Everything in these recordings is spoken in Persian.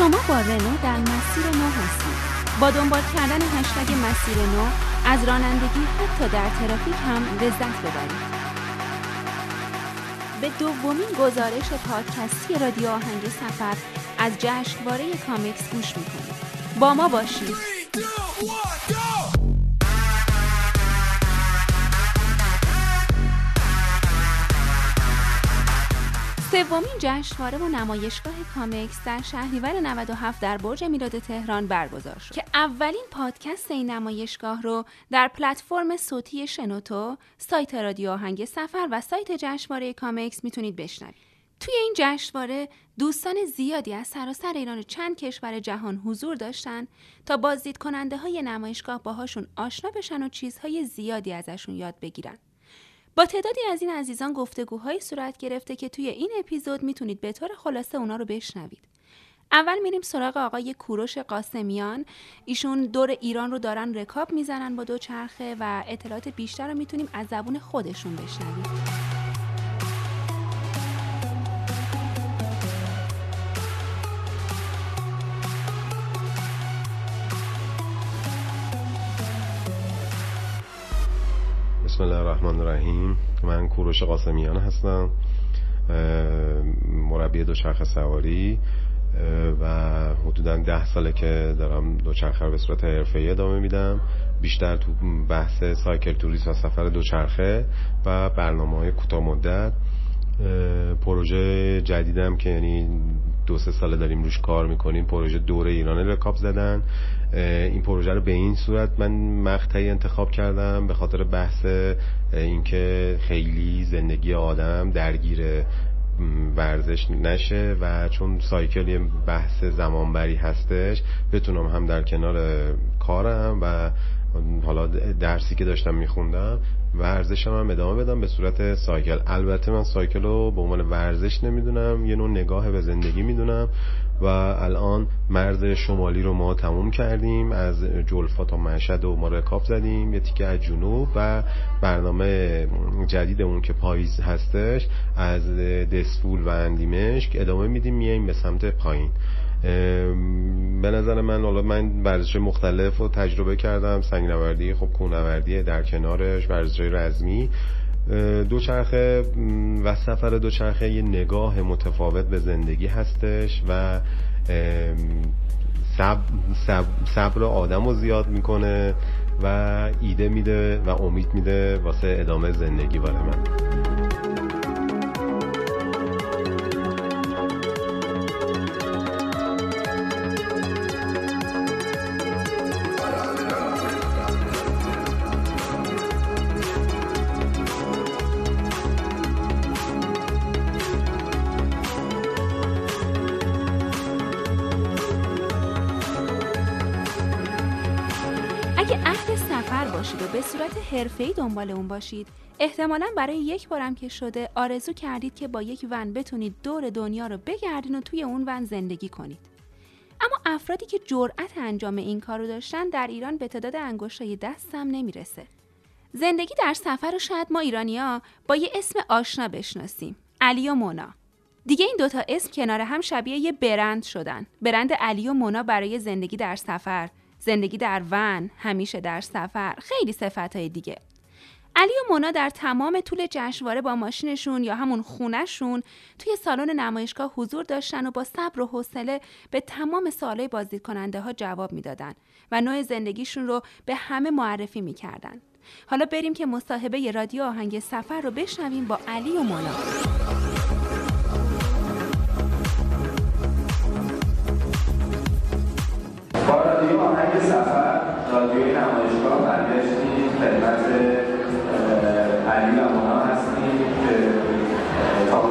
شما با رنو در مسیر نو هستید. با دنبال کردن هشتگ مسیر نو از رانندگی حتی در ترافیک هم لذت ببرید. به دومین گزارش پادکستی رادیو آهنگ سفر از جشنواره کامیکس گوش می‌کنید. با ما باشید. سومین جشنواره و نمایشگاه کامیکس در شهریور 97 در برج میلاد تهران برگزار شد که اولین پادکست این نمایشگاه رو در پلتفرم صوتی شنوتو، سایت رادیو آهنگ سفر و سایت جشنواره کامیکس می‌تونید بشنوید. توی این جشنواره دوستان زیادی از سراسر ایران و چند کشور جهان حضور داشتن تا بازدید کننده های نمایشگاه باهاشون آشنا بشن و چیزهای زیادی ازشون یاد بگیرن. با تعدادی از این عزیزان گفتگوهایی صورت گرفته که توی این اپیزود می‌تونید به طور خلاصه اونا رو بشنوید. اول میریم سراغ آقای کوروش قاسمیان ایشون دور ایران رو دارن رکاب می‌زنن با دو چرخه و اطلاعات بیشتر رو می‌تونیم از زبون خودشون بشنویم. بسم الله الرحمن الرحیم من کوروش قاسمیان هستم. مربی دوچرخه سواری. و حدودا ده ساله که دارم دوچرخه به صورت حرفه‌ای ادامه میدم. بیشتر تو بحث سایکل توریست و سفر دوچرخه و برنامه های کوتاه مدت. پروژه جدیدم که یعنی دو سه ساله داریم روش کار می‌کنیم پروژه دور ایران رکاب زدن. این پروژه رو به این صورت من مقطعی انتخاب کردم به خاطر بحث اینکه خیلی زندگی آدم درگیر ورزش نشه و چون سایکل یه بحث زمانبری هستش بتونم هم در کنار کارم و حالا درسی که داشتم میخوندم ورزشم هم ادامه بدم به صورت سایکل. البته من سایکل رو به عنوان ورزش نمی‌دونم یه نوع نگاه به زندگی می‌دونم و الان مرز شمالی رو ما تموم کردیم از جلفا تا مشهد و ما رکاب زدیم یه تیکه از جنوب و برنامه جدیدمون که پاییز هستش از دسفول و اندیمشک ادامه میدیم میایم به سمت پایین. به نظر من حالا من ورزش مختلف رو تجربه کردم. سنگنوردی خب کوهنوردی در کنارش ورزش رزمی. دوچرخه و سفر دوچرخه یه نگاه متفاوت به زندگی هستش و صبر, صبر آدم رو زیاد می‌کنه و ایده میده و امید میده واسه ادامه زندگی برای من. دنبال اون باشید. احتمالا برای یک بارم که شده آرزو کردید که با یک ون بتونید دور دنیا رو بگردین و توی اون ون زندگی کنید. اما افرادی که جرأت انجام این کار رو داشتن در ایران به تعداد انگشتای دستم نمی‌رسه. زندگی در سفر رو شاید ما ایرانیا با یه اسم آشنا بشناسیم. علی و مونا. دیگه این دوتا اسم کنار هم شبیه یه برند شدن. برند علی و مونا برای زندگی در سفر زندگی در ون، همیشه در سفر، خیلی صفت های دیگه. علی و مونا در تمام طول جشنواره با ماشینشون یا همون خونهشون توی سالن نمایشگاه حضور داشتن و با صبر و حوصله به تمام سوالای بازدید کننده ها جواب می‌دادن و نوع زندگیشون رو به همه معرفی می‌کردن. حالا بریم که مصاحبه رادیو آهنگ سفر رو بشنویم با علی و مونا. رادیو آهنگ سفر رادیوی نمایشگاه برگشتیم خدمت علی و مونا هستیم که تا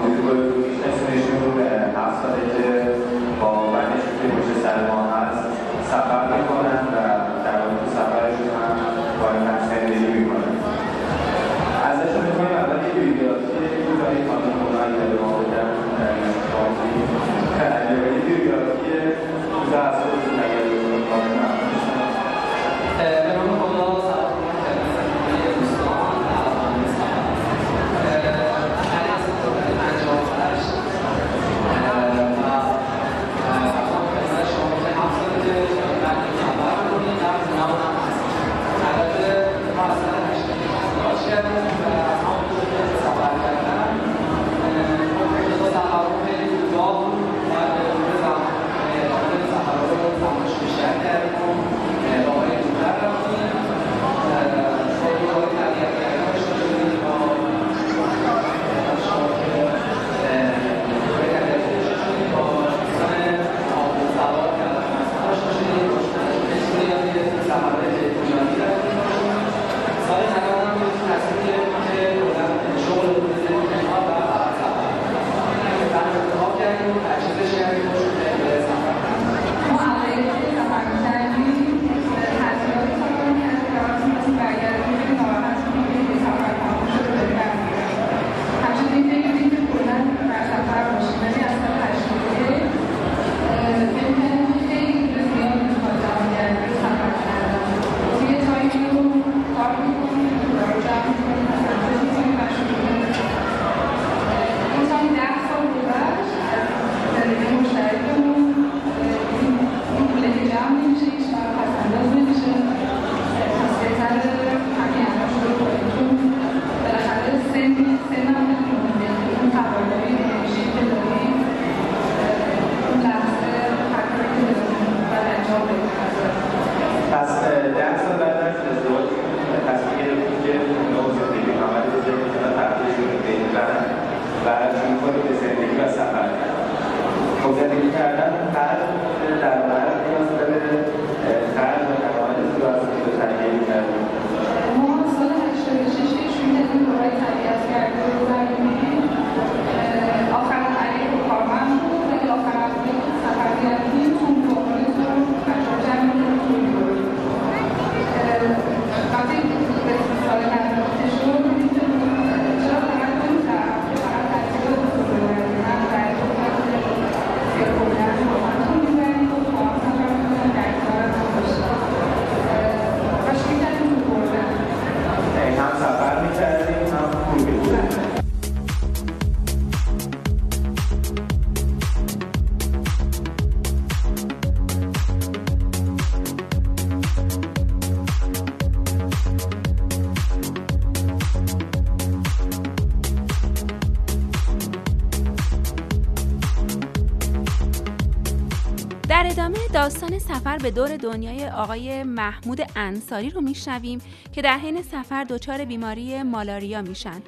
سفر به دور دنیای آقای محمود انصاری رو میشنویم که در حین سفر دچار بیماری مالاریا میشن.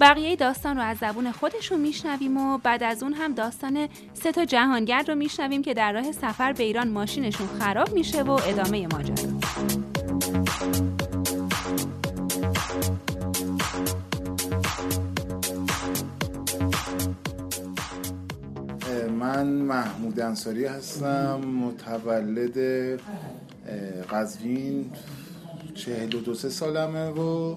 بقیه داستان رو از زبون خودشون میشنویم و بعد از اون هم داستان سه تا جهانگرد رو میشنویم که در راه سفر به ایران ماشینشون خراب میشه و ادامه ماجرا. من محمود انصاری هستم متولد قزوین چهل و دو سه سالمه و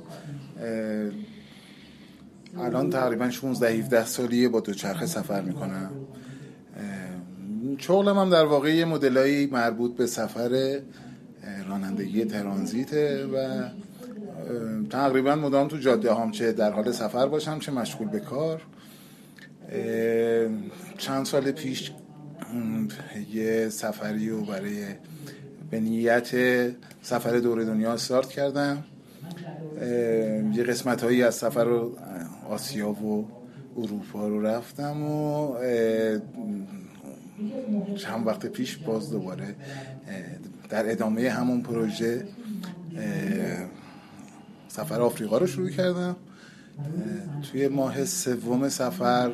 الان تقریبا 16 17 سالیه با دوچرخه سفر می‌کنم. شغلم هم در واقع یه مدلایی مربوط به سفر رانندگی ترانزیته و تقریبا مدام تو جاده هم چه در حال سفر باشم چه مشغول به کار. چند سال پیش یه سفری رو برای به نیت سفر دور دنیا استارت کردم. یه قسمت هایی از سفر رو آسیا و اروپا رو رفتم و چند وقت پیش باز دوباره در ادامه همون پروژه سفر آفریقا رو شروع کردم. توی ماه سوم سفر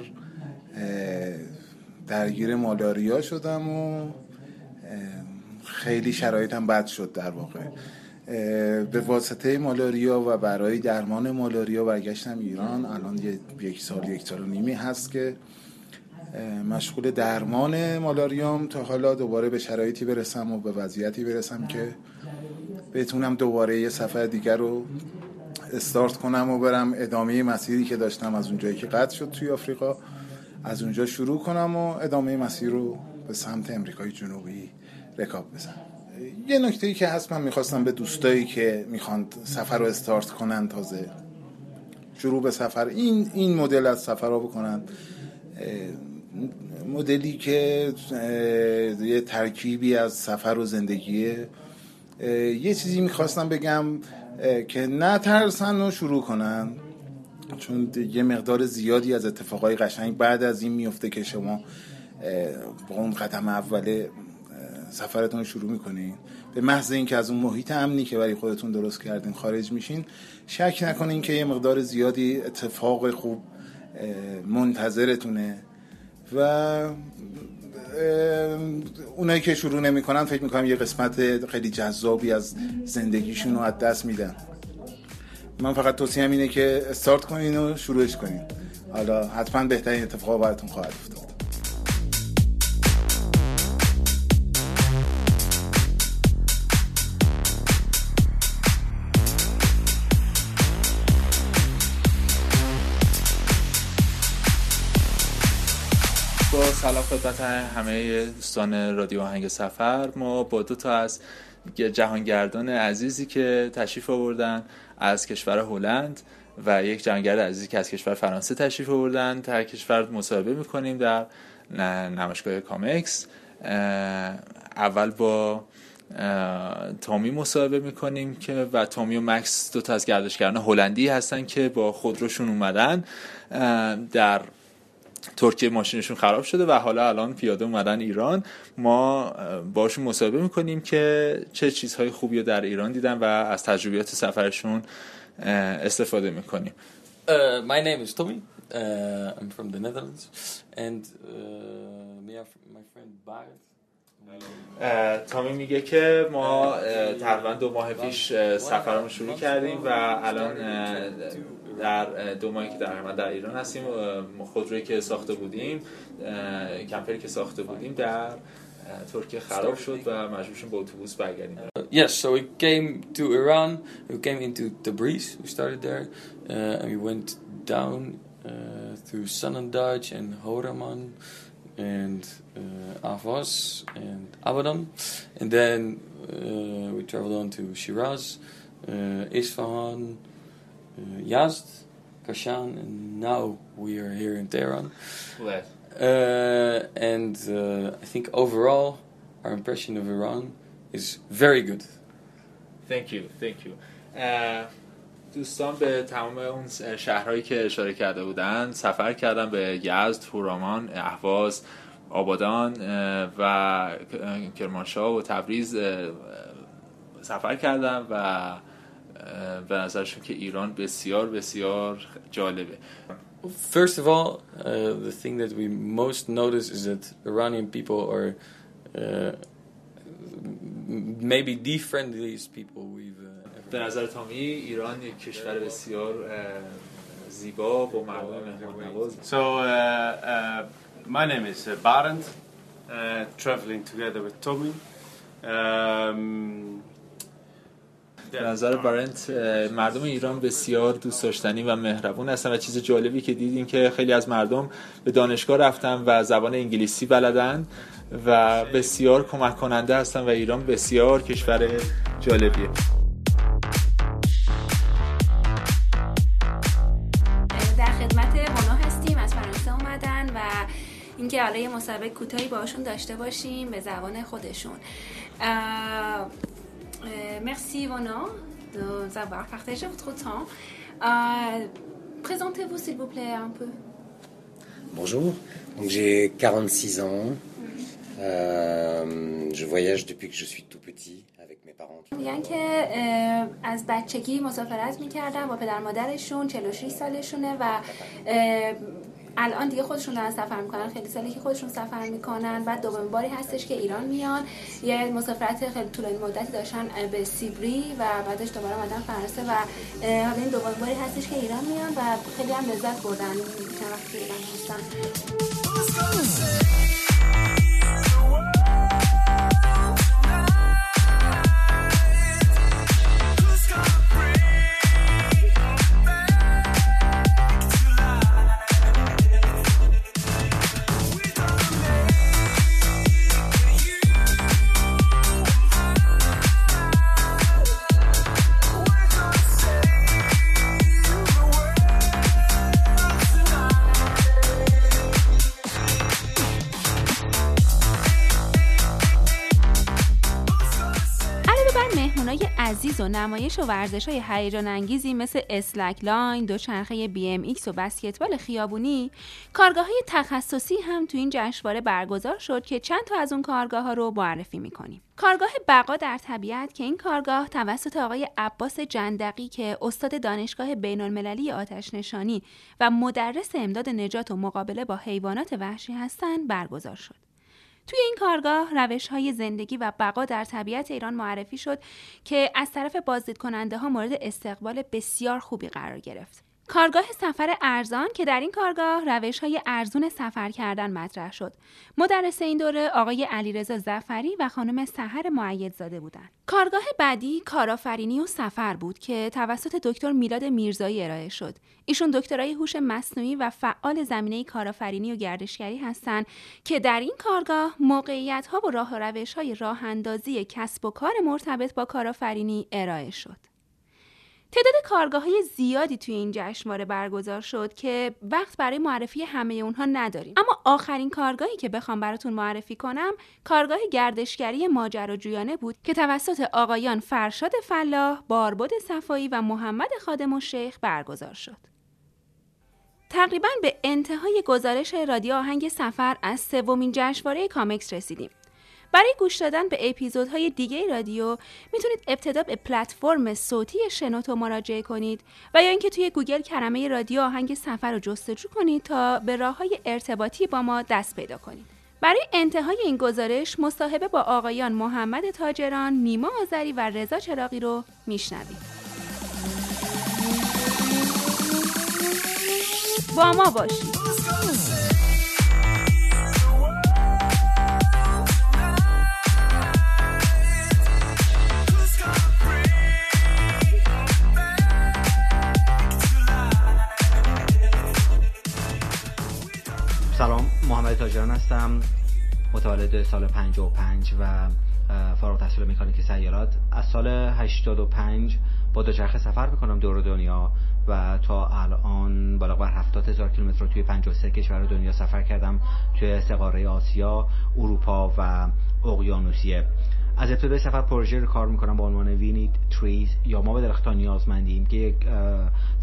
درگیر مالاریا شدم و خیلی شرایطم بد شد در واقع. به واسطه مالاریا و برای درمان مالاریا برگشتم ایران. الان یک سال یک سال و نیمی هست که مشغول درمان مالاریام تا حالا دوباره به شرایطی برسم و به وضعیتی برسم که بتونم دوباره یه سفر دیگر رو استارت کنم و برم ادامه مسیری که داشتم از اونجایی که قطع شد توی آفریقا. از اونجا شروع کنم و ادامه مسیر رو به سمت امریکای جنوبی رکاب بزنم. یه نکته ای که هست من می‌خواستم به دوستایی که می‌خوان سفر رو استارت کنن تازه شروع به سفر این این مدل از سفر رو بکنن مدلی که یه ترکیبی از سفر و زندگیه. یه چیزی می‌خواستم بگم که نترسن و شروع کنن. چون یه مقدار زیادی از اتفاقای قشنگ بعد از این میفته که شما با اون قدم اوله اه، سفرتون رو شروع می‌کنین. به محض اینکه از اون محیط امنی که برای خودتون درست کردین خارج میشین شک نکنین که یه مقدار زیادی اتفاق خوب منتظرتونه. و اونایی که شروع نمی‌کنن فکر می‌کنم یه قسمت خیلی جذابی از زندگیشون رو از دست میدن. من فقط توصیهم اینه که استارت کنین و شروعش کنین. حالا حتما بهترین اتفاق براتون خواهد افتاد. با سلام خدمت همه دوستان رادیو آهنگ سفر. ما با دو تا از جهانگردان عزیزی که تشریف آوردن از کشور هلند و یک جهانگرد عزیزی که از کشور فرانسه تشریف آوردن. در کشور مصاحبه می‌کنیم در نمایشگاه کامکس. اول با تامی مصاحبه می‌کنیم که و تامی و مکس دو تا از گردشگران هلندی هستن که با خودروشون اومدن. در ترکیه ماشینشون خراب شده و حالا الان پیاده اومدن ایران. ما باشون مصاحبه می‌کنیم که چه چیزهای خوبی رو در ایران دیدن و از تجربیات سفرشون استفاده می‌کنیم. Uh, my name is Tommy. Uh, I'm from the Netherlands, and uh, me and my friend Bart. اه، تامی میگه که ما تقریبا دو ماه پیش سفرمون شروع کردیم و الان در دو ماهی که در من در ایران هستیم خودرویی که ساخته بودیم کمپری که ساخته بودیم در ترکیه خراب شد و مجبور شدیم با اتوبوس برگردیم Uh, yes, so we came to Iran. We came into Tabriz. We started there, uh, and we went down uh, through Sanandaj and Horaman and uh, Avaz and Abadan, and then uh, we traveled on to Shiraz, uh, Isfahan, uh, Yazd, Kashan, and now we are here in Tehran. Uh, and uh, I think overall, our impression of Iran is very good. Thank you, thank you. اه، دوستان به تمام اون شهرهایی که اشاره کرده بودن سفر کردن به یزد، هورامان، اهواز، آبادان اه، و کرمانشاه و تبریز اه، سفر کردن و اه، به نظرشون که ایران بسیار بسیار جالبه First of all, uh, the thing that we most notice is that Iranian people are uh, maybe the friendliest people we've uh, ever به نظر تامی ایران یک کشور بسیار زیبا با مردم مهمان نواز So, uh, uh, my name is uh, Barend, uh, traveling together with Tommy. Um, به نظر برنت مردم ایران بسیار دوست داشتنی و مهربون هستن و چیز جالبی که دیدیم که خیلی از مردم به دانشگاه رفتن و زبان انگلیسی بلدن و بسیار کمک کننده هستن و ایران بسیار کشور جالبیه. در خدمت هستیم. از فرانسه اومدن و اینکه حالا یه مسابقه کوتاهی باشون داشته باشیم به زبان خودشون. مرسی Vona de nous avoir partagé votre temps. Euh, Présentez-vous s'il vous plaît un peu. Bonjour, donc j'ai 46 ans. Euh, je voyage depuis que je suis tout petit avec mes parents. میگن که اه، از بچگی مسافرت میکردن با پدر مادرشون 46 سالشونه و اه، الان دیگه خودشون دارن سفر می‌کنن. خیلی سالی که خودشون سفر می‌کنن. بعد دومین باری هستش که ایران میان. یه مسافرت خیلی طولانی مدتی داشتن به سیبری و بعدش دوباره اومدن فرانسه و حالا این دومین باری هستش که ایران میان و خیلی هم لذت بردن. چند وقت که ایران هستن. و نمایش و ورزش های هیجان انگیزی مثل slackline، دوچرخه BMX و بسکتبال خیابونی، کارگاه های تخصصی هم تو این جشنواره برگزار شد که چند تا از اون کارگاه ها رو معرفی می‌کنیم. کارگاه بقا در طبیعت که این کارگاه توسط آقای عباس جندقی که استاد دانشگاه بین المللی آتش نشانی و مدرس امداد نجات و مقابله با حیوانات وحشی هستند برگزار شد. توی این کارگاه روش های زندگی و بقا در طبیعت ایران معرفی شد که از طرف بازدید کننده ها مورد استقبال بسیار خوبی قرار گرفت. کارگاه سفر ارزان که در این کارگاه روش های ارزون سفر کردن مطرح شد. مدرس این دوره آقای علیرضا زفری و خانم سحر معیدزاده بودند. کارگاه بعدی کارآفرینی و سفر بود که توسط دکتر میلاد میرزایی ارائه شد. ایشون دکترای هوش مصنوعی و فعال زمینه کارآفرینی و گردشگری هستند که در این کارگاه موقعیت ها و راه و روش های راه اندازی کسب و کار مرتبط با کارآفرینی ارائه شد. تعداد کارگاه های زیادی توی این جشنواره برگزار شد که وقت برای معرفی همه اونها نداریم اما آخرین کارگاهی که بخوام براتون معرفی کنم کارگاه گردشگری ماجراجویانه بود که توسط آقایان فرشاد فلاح، باربد صفایی و محمد خادم الشیخ برگزار شد. تقریبا به انتهای گزارش رادیو آهنگ سفر از سومین جشنواره کامکس رسیدیم. برای گوش دادن به اپیزودهای دیگه رادیو می‌تونید ابتدا به پلتفرم صوتی شنوتو مراجعه کنید و یا اینکه توی گوگل کلمه رادیو آهنگ سفر رو جستجو کنید تا به راه های ارتباطی با ما دست پیدا کنید. برای انتهای این گزارش مصاحبه با آقایان محمد تاجران، نیما آذری و رضا چراقی رو میشنوید. با ما باشید. سلام محمد تاجران هستم متولد سال 55 و فارغ التحصیل مکانیک سیارات. از سال 85 با دوچرخه سفر می‌کنم دور دنیا و تا الان بالغ بر 70 هزار کیلومتر توی 53 کشور دنیا سفر کردم توی سه قاره آسیا، اروپا و اقیانوسیه. از ابتدای سفر پروژه رو کار می‌کنم با عنوان وینید تریز یا ما به درختان نیازمندیم که یک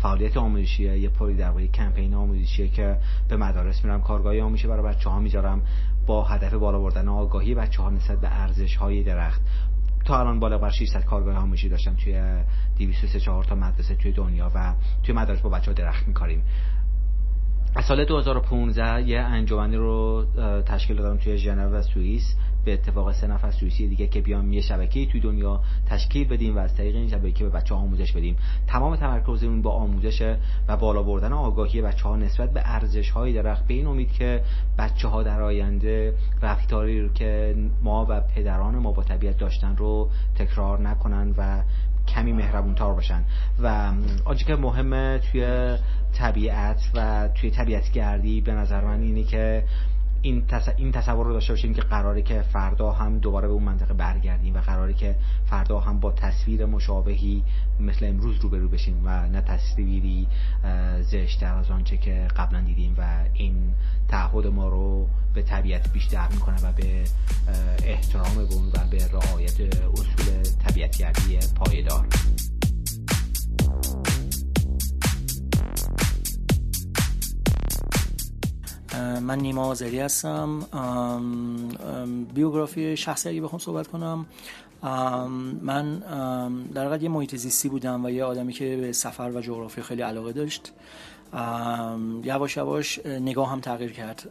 فعالیت آموزشیه یه پروژه در کمپین آموزشیه که به مدارس میرم کارگاه آموزشی برای بچه ها می‌ذارم. با هدف بالا بردن آگاهی بچه ها نسبت به ارزش های درخت. تا الان بالا بر 600 کارگاه آموزشی داشتم توی 234 تا مدرسه توی دنیا و توی مدارس با بچه ها درخت میکاریم. از سال 2015 یه انجمنی رو تشکیل دادم توی ژنو و سوئیس. به اتفاق سه نفر سوئیسی دیگه که بیام یه شبکه توی دنیا تشکیل بدیم و از طریق این شبکه به بچه ها آموزش بدیم. تمام تمرکزمون با آموزش و بالا بردن آگاهی بچه ها نسبت به ارزش های درخت. به این امید که بچه ها در آینده رفتاری رو که ما و پدران ما با طبیعت داشتن رو تکرار نکنن و کمی مهربونتر باشن. و آنچه که مهمه توی طبیعت و توی طبیعت گردی به نظر من اینه که این, این تصور رو داشته باشیم که قراره که فردا هم دوباره به اون منطقه برگردیم و قراره که فردا هم با تصویر مشابهی مثل امروز روبرو بشیم و نه تصویری زشتر از آنچه که قبلا دیدیم و این تعهد ما رو به طبیعت بیشتر می‌کنه و به احترام به اون و به رعایت اصول طبیعتگردی پایدار. من نیما آذری هستم. بیوگرافی شخصی اگه بخوام صحبت کنم من در یه محیط زیستی بودم و یه آدمی که به سفر و جغرافی خیلی علاقه داشت. یواش یواش نگاه هم تغییر کرد.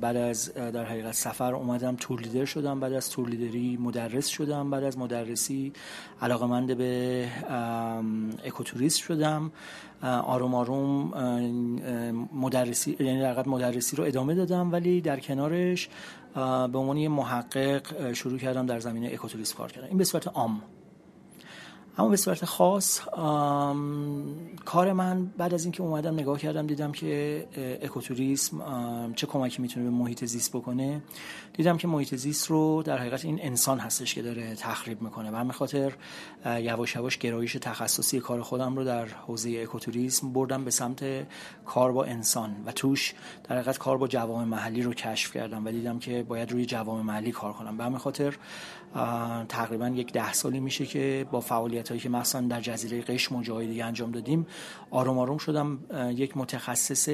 بعد از در حقیقت سفر اومدم تور لیدر شدم. بعد از تور لیدری مدرس شدم. بعد از مدرسی علاقمند به اکوتوریست شدم. آروم آروم مدرسی یعنی در مدرسی رو ادامه دادم. ولی در کنارش به عنوان محقق شروع کردم در زمینه اکوتوریسم کار کردم این به صورت عام. اما به صورت خاص کار من بعد از اینکه اومدم نگاه کردم دیدم که اکوتوریسم چه کمکی می‌تونه به محیط زیست بکنه. دیدم که محیط زیست رو در حقیقت این انسان هستش که داره تخریب می‌کنه. و همین خاطر یواش یواش گرایش تخصصی کار خودم رو در حوزه اکوتوریسم بردم به سمت کار با انسان و توش در حقیقت کار با جوامع محلی رو کشف کردم و دیدم که باید روی جوامع محلی کار کنم. به همین خاطر تقریبا یک ده سالی میشه که با فعالیت هایی که مثلا در جزیره قشم و جای دیگه انجام دادیم آروم آروم شدم. یک متخصص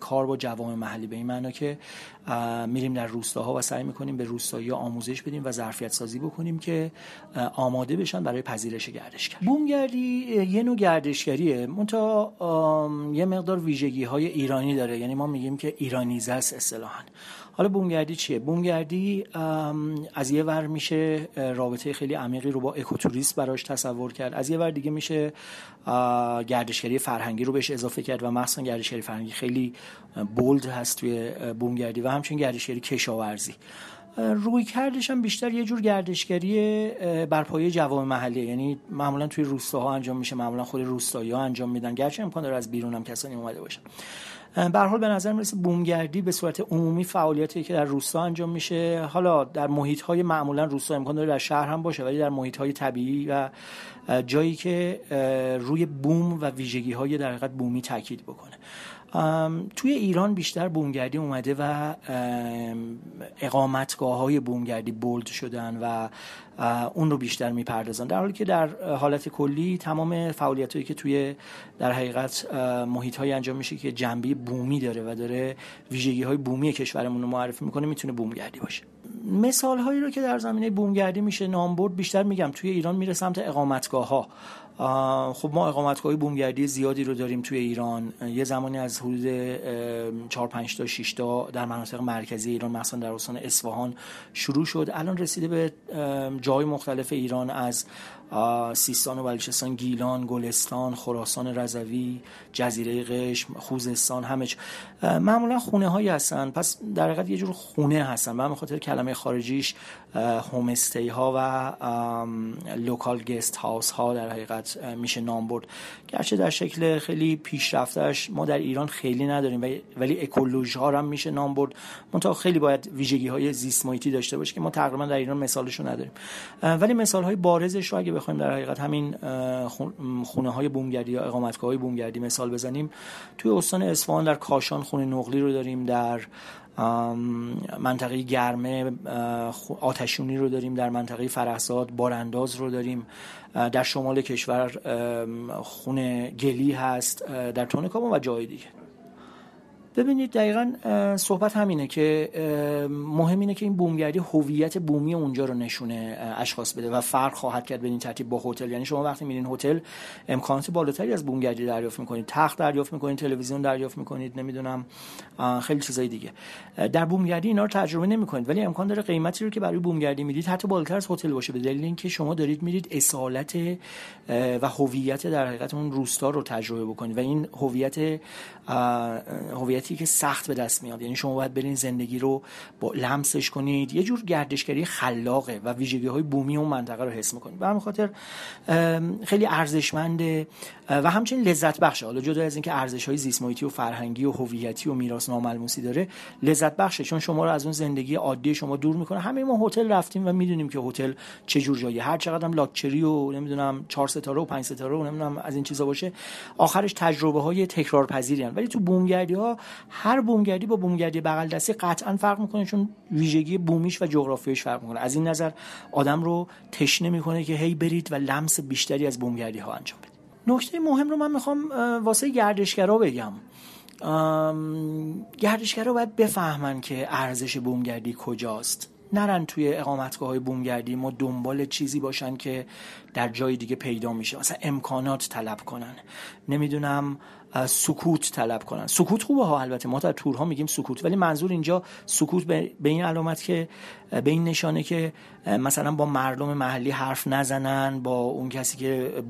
کار با جوامع محلی به این معنا که میریم در روستاها و سعی می‌کنیم به روستایی آموزش بدیم و ظرفیت سازی بکنیم که آماده بشن برای پذیرش گردشگر بومگردی یه نوع گردشگریه. منتها یه مقدار ویژگی های ایرانی داره. یعنی ما میگیم که ایرانیزه است اصطلاحا. حالا بومگردی چیه؟ بومگردی از یه ور میشه رابطه خیلی عمیقی رو با اکوتوریست براش تصور کرد. از یه ور دیگه میشه گردشگری فرهنگی رو بهش اضافه کرد و مخصوصا گردشگری فرهنگی خیلی بولد هست توی بومگردی و همچنین گردشگری کشاورزی. روی کردش هم بیشتر یه جور گردشگری بر پایه جوام محلی یعنی معمولا توی روستاها انجام میشه معمولا خود روستایی ها انجام میدن. گرچه امکان داره از بیرون هم کسانی اومده باشن. به حال به نظر می‌رسه بومگردی به صورت عمومی فعالیتی که در روستا انجام میشه حالا در محیط های معمولا روستا امکان داره در شهر هم باشه ولی در محیط های طبیعی و جایی که روی بوم و ویژگی های در حقیقت بومی تاکید بکنه. توی ایران بیشتر بومگردی اومده و اقامتگاه های بومگردی بولد شدن و اون رو بیشتر می‌پردازن. در حالی که در حالت کلی تمام فعالیت هایی که توی در حقیقت محیط های انجام میشه که جنبه بومی داره و داره ویژگی های بومی کشورمون رو معرفی می‌کنه می‌تونه بومگردی باشه. مثال هایی رو که در زمینه بومگردی میشه نام برد بیشتر میگم. توی ایران میره سمت اقامتگاه ها خب ما اقامتگاه بومگردی زیادی رو داریم توی ایران. یه زمانی از حدود 4 5 تا 6 تا در مناطق مرکزی ایران مثلا در استان اصفهان شروع شد. الان رسیده به جای مختلف ایران از سیستان و بلوچستان گیلان گلستان خراسان رضوی جزیره قشم خوزستان همه معمولا خونه هایی هستن. پس در حقیقت یه جور خونه هستن. من خاطر کلمه خارجیش homestay ها و local guest house ها در حقیقت میشه نام برد. گرچه در شکل خیلی پیشرفتش ما در ایران خیلی نداریم ولی ecolodge ها هم میشه نام برد. منتها خیلی باید ویژگی های زیست داشته باشه که ما تقریبا در ایران مثالشو نداریم. ولی مثال های بارزش رو اگه بخوایم در حقیقت همین خونه های بومگردی یا اقامتگاه های بومگردی مثال بزنیم. توی استان اصفهان در کاشان خونه نقلی رو داریم در منطقه گرمه آتشونی رو داریم در منطقه فرحزاد بارانداز رو داریم. در شمال کشور خونه گلی هست در تونکابون و جای دیگه. ببینید دقیقا صحبت همینه که مهم اینه که این بومگردی هویت بومی اونجا رو نشونه اشخاص بده و فرق خواهد کرد به این ترتیب با هتل. یعنی شما وقتی میرین هتل امکانات بالاتری از بومگردی دریافت می‌کنید. تخت دریافت می‌کنید تلویزیون دریافت می‌کنید نمی‌دونم خیلی چیزای دیگه. در بومگردی اینا رو تجربه نمی‌کنید ولی امکان داره قیمتی رو که برای بومگردی می‌دید حتی بالاتر از هتل باشه. به دلیل اینکه شما دارید میرید اصالت و هویت در حقیقت اون روستا رو تجربه بکنید. و این هویت هویتی که سخت به دست میاد. یعنی شما باید برین زندگی رو با لمسش کنید. یه جور گردشگری خلاقه و ویژگی های بومی اون منطقه رو حس می‌کنید. به همین خاطر خیلی ارزشمنده و همچنین لذت بخشه حالا جدا از اینکه ارزش های زیست و فرهنگی و هویتی و میراث ناملموسی داره لذت بخشه چون شما رو از اون زندگی عادی شما دور می‌کنه. همه ما هتل رفتیم و می‌دونیم که هتل چه جور جایی هر چقدر هم لاکچری و نمی‌دونم چهار ستاره و پنج ستاره و نمی‌دونم از این چیزا باشه آخرش تجربه های تکرار پذیری ولی تو بومگردی ها هر بومگردی با بومگردی بغل دستی قطعا فرق می‌کنه چون ویژگی بومیش و جغرافیایش فرق می‌کنه. از این نظر آدم رو تشنه می‌کنه که هی برید و لمس بیشتری از بومگردی ها انجام بدید. نکته مهم رو من می‌خوام واسه گردشگرا بگم. گردشگرا باید بفهمن که ارزش بومگردی کجاست. نرن توی اقامتگاه های بومگردی ما دنبال چیزی باشن که در جای دیگه پیدا میشه. مثلا امکانات طلب کنن. نمی‌دونم سکوت طلب کنن. سکوت خوبه ها البته. ما در تورها میگیم سکوت ولی منظور اینجا سکوت به این علامت که به این نشانه که مثلا با مردم محلی حرف نزنن با اون کسی که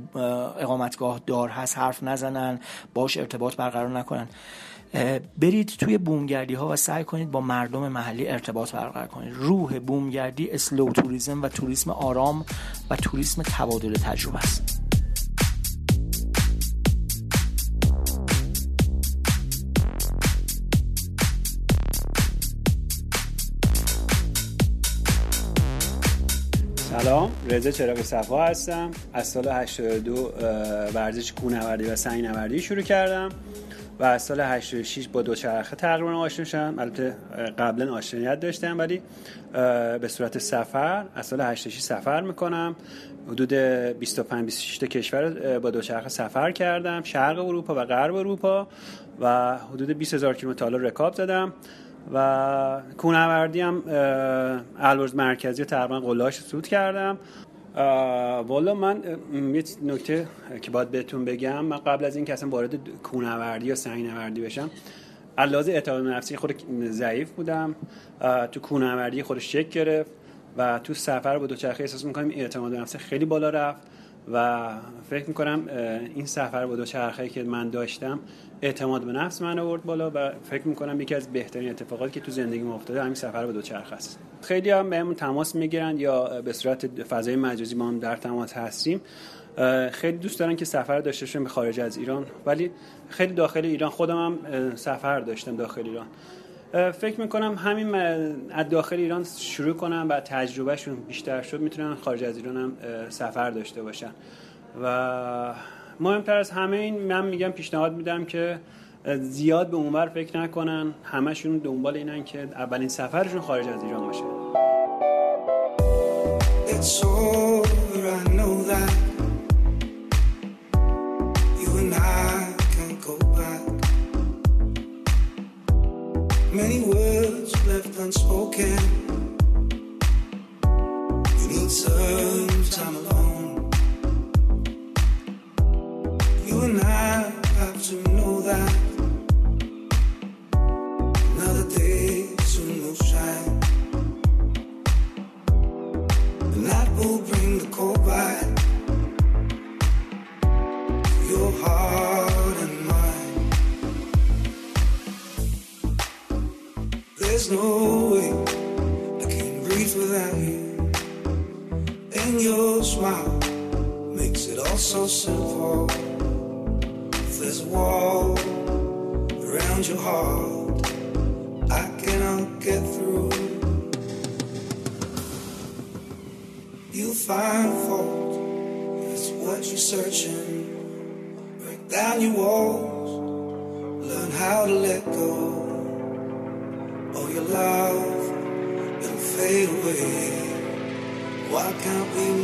اقامتگاه دار هست حرف نزنن باش ارتباط برقرار نکنن. برید توی بومگردی ها و سعی کنید با مردم محلی ارتباط برقرار کنید. روح بومگردی اسلو توریسم و توریسم آرام و توریسم تبادل تجربه است. سلام رضا چراغ صفا هستم. از سال 82 ورزش کوهنوردی و سنگ نوردی شروع کردم. و از سال 86 با دوچرخه تقریبا آشنا شدم. البته قبلا آشنایت داشتم ولی به صورت سفر از سال 86 سفر می‌کنم. حدود 25 26 تا کشور با دوچرخه سفر کردم. شرق اروپا و غرب اروپا و حدود 20 هزار کیلومتر حالا رکاب زدم و کوهنوردی هم البرز مرکزی تقریبا قلاش سود کردم. والا من یه نکته که باید بهتون بگم من قبل از اینکه اصلا وارد کوهنوردی یا سنگ نوردی بشم علاوه اعتماد نفسی خود ضعیف بودم. تو کوهنوردی خودش شک گرفت و تو سفر با دوچرخه احساس می‌کنم اعتماد نفسی خیلی بالا رفت و فکر می‌کنم این سفر با دوچرخه که من داشتم اعتماد به نفس من آورد بالا و فکر می‌کنم یکی از بهترین اتفاقاتی که تو زندگی افتاده همین سفر با دوچرخه است. خیلی هم بهمون تماس می‌گیرن یا به صورت فضای مجازی ما هم در تماس هستیم. خیلی دوست دارن که سفر داشته باشن به خارج از ایران. ولی خیلی داخل ایران خودم هم سفر داشتم داخل ایران. فکر می‌کنم همین از داخل ایران شروع کنم و تجربهشون بیشتر شد می‌تونن خارج از ایران هم سفر داشته باشن. و مهمتر از همه این من میگم پیشنهاد میدم که زیاد به اونور فکر نکنن. همشون دنبال اینن که اولین سفرشون خارج از ایران باشه. Many some time If there's a wall around your heart, I cannot get through. You find fault, it's what you're searching. Break down your walls, learn how to let go. All your love, it'll fade away. Why can't we?